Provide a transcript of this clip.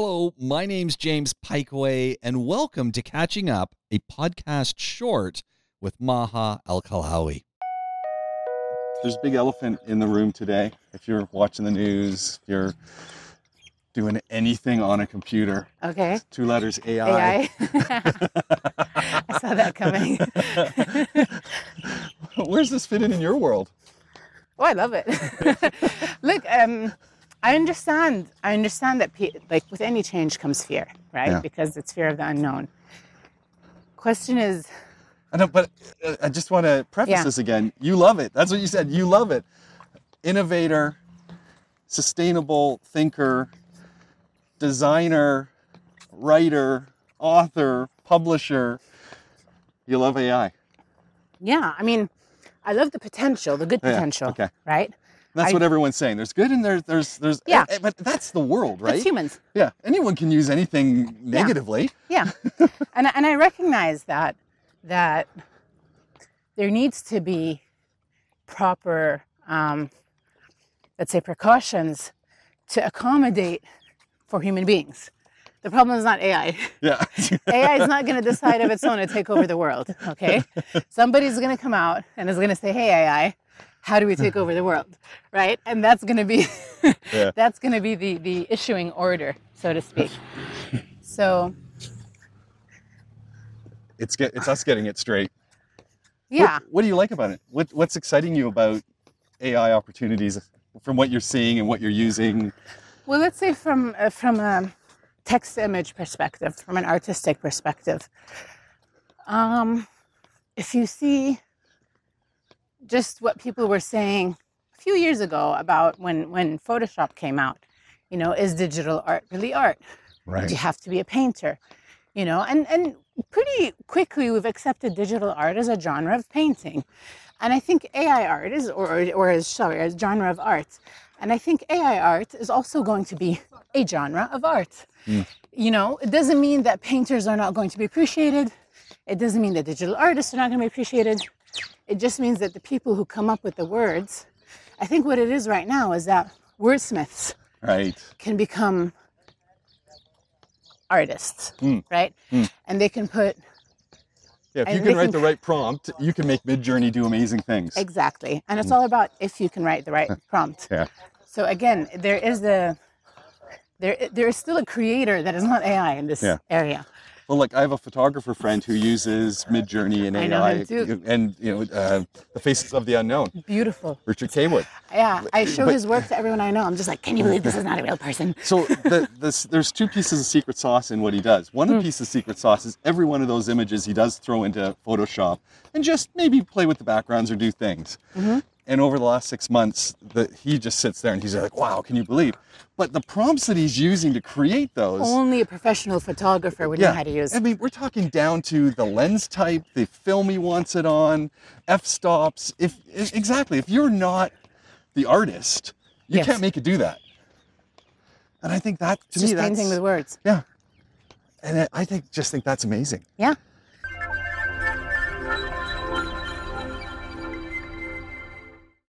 Hello, my name's James Pikeway, and welcome to Catching Up, a podcast short with Maha AlKhalawi. There's a big elephant in the room today. If you're watching the news, if you're doing anything on a computer, Okay. two letters AI. AI. I saw that coming. Where's this fitting in in your world? Oh, I love it. Look, um, I understand. I understand that, like, with any change comes fear, right? Yeah. Because it's fear of the unknown. Question is, I know, but uh, I just want to preface Yeah. this again. You love it. That's what you said. You love it. Innovator, sustainable thinker, designer, writer, author, publisher. You love AI. yeah. I mean, I love the potential, the good Yeah, potential, okay. right? That's I- what everyone's saying. There's good and there's there's there's Yeah. eh, but that's the world, right? That's humans. Yeah. Anyone can use anything negatively. Yeah, and and I recognize that that there needs to be proper, um, let's say, precautions to accommodate for human beings. The problem is not AI. Yeah. AI is not going to decide of its own to take over the world. Okay, somebody's going to come out and is going to say, "Hey, AI." How do we take over the world, right? And that's going to be Yeah. that's going to be the the issuing order, so to speak. So it's get it's us getting it straight. What- yeah, What, do you like about it? What what's exciting you about AI opportunities from what you're seeing and what you're using? Well, let's say from uh, from a text image perspective, from an artistic perspective, um, if you see just what people were saying a few years ago about when when Photoshop came out, you know, is digital art really art? Do you have to be a painter? You know, and and pretty quickly we've accepted digital art as a genre of painting, and I think AI art is or or as sorry, a genre of art, and I think AI art is also going to be a genre of art. Hmm. You know, it doesn't mean that painters are not going to be appreciated. It doesn't mean that digital artists are not going to be appreciated. It just means that the people who come up with the words, I think what it is right now is that wordsmiths Right. can become artists, Mm. right? And they can put Yeah, if you can write can- the right prompt, you can make Midjourney do amazing things. exactly, and it's all about if you can write the right prompt. Yeah. So again, there is the there there is still a creator that is not AI in this Yeah. area. Well, like I have a photographer friend who uses Midjourney and AI, I know him too. and you know, uh, the Faces of the Unknown, Beautiful. Richard Kaywood. Yeah, I show but- his work to everyone I know. I'm just like, can you believe this is not a real person? So the, this, there's two pieces of secret sauce in what he does. One Hmm. piece of secret sauce is every one of those images he does throw into Photoshop and just maybe play with the backgrounds or do things. Mm-hmm. And over the last six months, that he just sits there and he's like, "Wow, can you believe?" But the prompts that he's using to create those, Only a professional photographer would know how to use. I mean, we're talking down to the lens type, the film he wants it on, f-stops. If exactly, if you're not the artist, you Yes. can't make it do that. And I think that to It's me just that's painting with words. yeah. And I- I think just think that's amazing. Yeah,